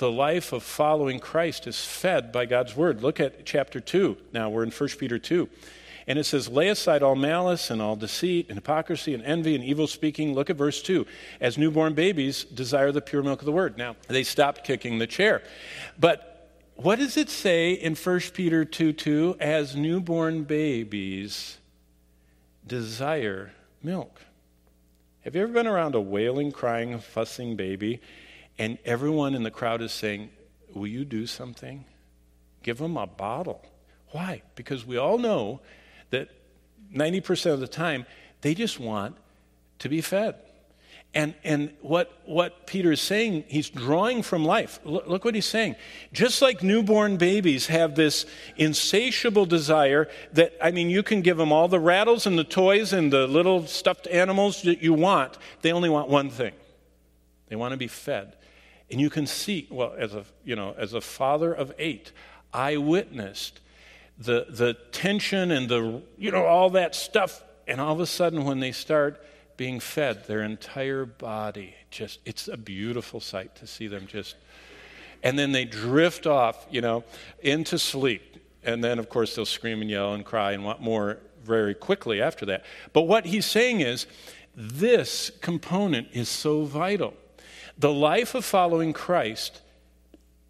the life of following Christ is fed by God's word. Look at chapter 2. Now we're in 1 Peter 2. And it says, Lay aside all malice and all deceit and hypocrisy and envy and evil speaking. Look at verse 2. As newborn babies, desire the pure milk of the word. Now, they stopped kicking the chair. But what does it say in 1 Peter 2 2? As newborn babies, desire milk. Have you ever been around a wailing, crying, fussing baby and everyone in the crowd is saying, Will you do something? Give them a bottle. Why? Because we all know that 90% of the time they just want to be fed. And, and what, what Peter is saying, he's drawing from life. Look, look, what he's saying. Just like newborn babies have this insatiable desire that, I mean, you can give them all the rattles and the toys and the little stuffed animals that you want. They only want one thing they want to be fed. And you can see, well, as a, you know, as a father of eight, I witnessed the, the tension and the, you know, all that stuff. And all of a sudden, when they start being fed, their entire body just, it's a beautiful sight to see them just, and then they drift off, you know, into sleep. And then, of course, they'll scream and yell and cry and want more very quickly after that. But what he's saying is, this component is so vital. The life of following Christ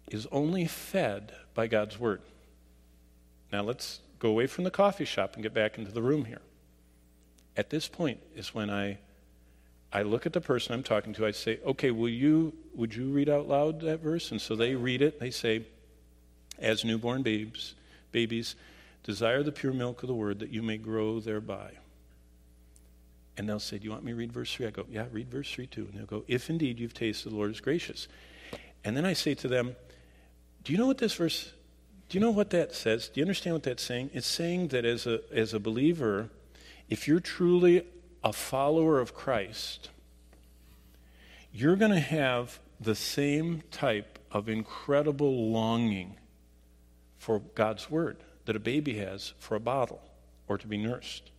is only fed by God's Word. Now let's go away from the coffee shop and get back into the room here. At this point is when I I look at the person I'm talking to, I say, okay, will you would you read out loud that verse? And so they read it, they say, as newborn babes, babies, desire the pure milk of the word that you may grow thereby. And they'll say, Do you want me to read verse 3? I go, Yeah, read verse 3 too. And they'll go, If indeed you've tasted the Lord is gracious. And then I say to them, Do you know what this verse, do you know what that says? Do you understand what that's saying? It's saying that as a, as a believer, if you're truly a follower of Christ, you're going to have the same type of incredible longing for God's Word that a baby has for a bottle or to be nursed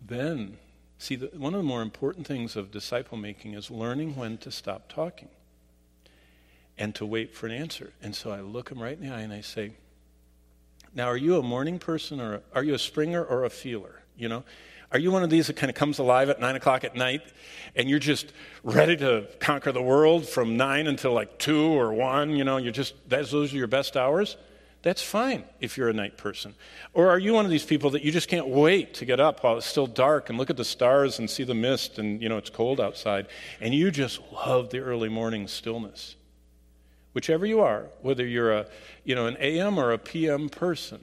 then, see, the, one of the more important things of disciple making is learning when to stop talking and to wait for an answer. And so I look them right in the eye and I say, Now, are you a morning person or a, are you a springer or a feeler? You know? Are you one of these that kind of comes alive at nine o'clock at night and you're just ready to conquer the world from nine until like two or one? You know, you're just, that's, those are your best hours? That's fine if you're a night person. Or are you one of these people that you just can't wait to get up while it's still dark and look at the stars and see the mist and, you know, it's cold outside and you just love the early morning stillness? Whichever you are, whether you're a, you know, an AM or a PM person,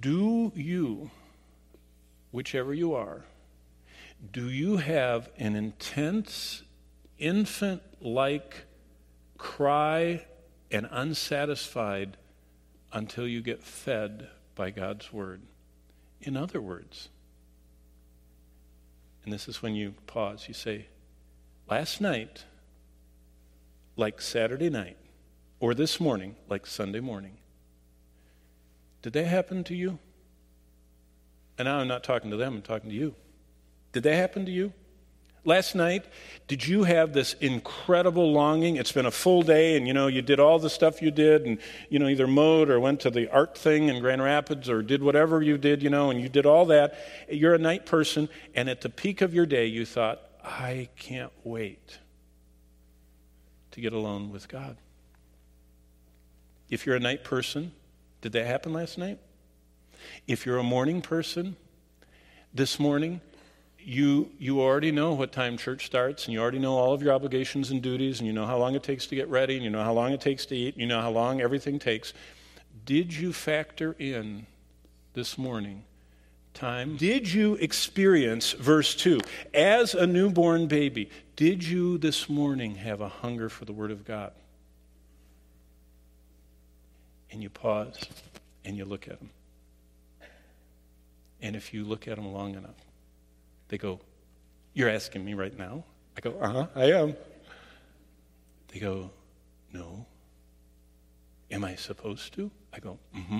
do you, whichever you are, do you have an intense, infant like cry and unsatisfied until you get fed by God's word. In other words, and this is when you pause, you say, Last night, like Saturday night, or this morning, like Sunday morning, did that happen to you? And now I'm not talking to them, I'm talking to you. Did that happen to you? Last night, did you have this incredible longing? It's been a full day, and you know, you did all the stuff you did, and you know, either mowed or went to the art thing in Grand Rapids or did whatever you did, you know, and you did all that. You're a night person, and at the peak of your day, you thought, I can't wait to get alone with God. If you're a night person, did that happen last night? If you're a morning person, this morning, you, you already know what time church starts, and you already know all of your obligations and duties, and you know how long it takes to get ready, and you know how long it takes to eat, and you know how long everything takes. Did you factor in this morning time? Did you experience, verse 2, as a newborn baby, did you this morning have a hunger for the Word of God? And you pause and you look at them. And if you look at them long enough, they go, You're asking me right now? I go, Uh huh, I am. They go, No. Am I supposed to? I go, Mm hmm.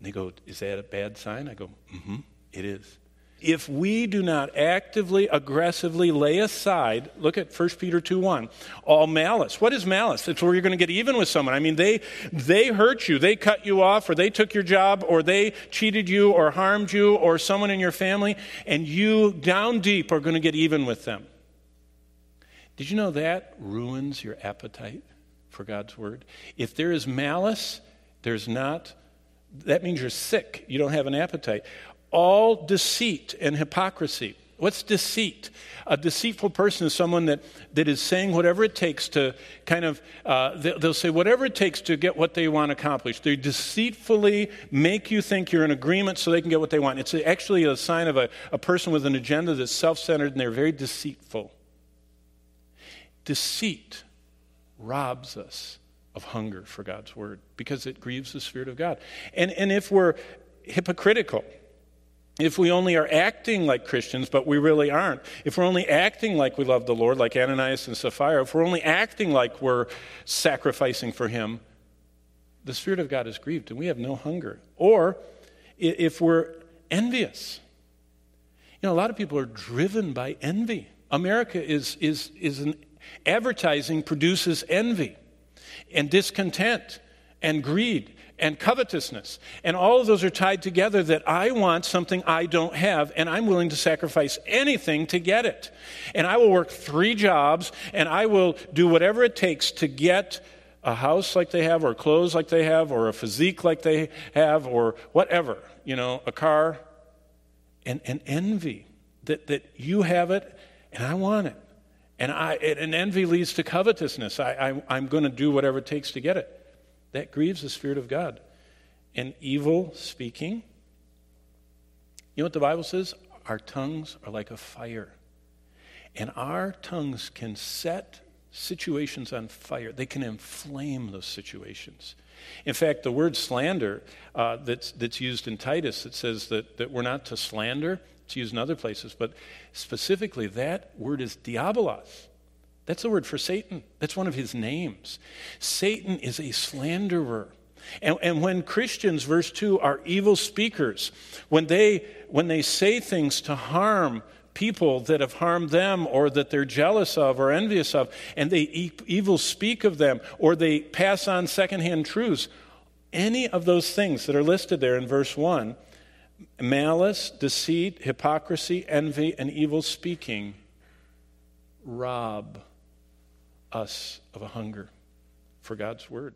They go, Is that a bad sign? I go, Mm hmm, it is. If we do not actively, aggressively lay aside, look at 1 Peter 2 1, all malice. What is malice? It's where you're going to get even with someone. I mean, they, they hurt you, they cut you off, or they took your job, or they cheated you, or harmed you, or someone in your family, and you down deep are going to get even with them. Did you know that ruins your appetite for God's word? If there is malice, there's not, that means you're sick. You don't have an appetite all deceit and hypocrisy. What's deceit? A deceitful person is someone that, that is saying whatever it takes to kind of, uh, they'll say whatever it takes to get what they want accomplished. They deceitfully make you think you're in agreement so they can get what they want. It's actually a sign of a, a person with an agenda that's self centered and they're very deceitful. Deceit robs us of hunger for God's word because it grieves the Spirit of God. And, and if we're hypocritical, if we only are acting like Christians, but we really aren't, if we're only acting like we love the Lord, like Ananias and Sapphira, if we're only acting like we're sacrificing for Him, the Spirit of God is grieved and we have no hunger. Or if we're envious, you know, a lot of people are driven by envy. America is, is, is an advertising produces envy and discontent and greed and covetousness. And all of those are tied together that I want something I don't have, and I'm willing to sacrifice anything to get it. And I will work three jobs, and I will do whatever it takes to get a house like they have, or clothes like they have, or a physique like they have, or whatever, you know, a car. And, and envy that, that you have it and I want it. And, I, and envy leads to covetousness. I, I, I'm going to do whatever it takes to get it. That grieves the Spirit of God. And evil speaking, you know what the Bible says? Our tongues are like a fire. And our tongues can set situations on fire, they can inflame those situations. In fact, the word slander uh, that's, that's used in Titus, it says that, that we're not to slander. It's used in other places, but specifically, that word is diabolos. That's the word for Satan. That's one of his names. Satan is a slanderer. And, and, when Christians, verse 2, are evil speakers, when they, when they say things to harm people that have harmed them or that they're jealous of or envious of, and they e- evil speak of them or they pass on secondhand truths, any of those things that are listed there in verse 1 malice, deceit, hypocrisy, envy, and evil speaking rob us of a hunger for God's word.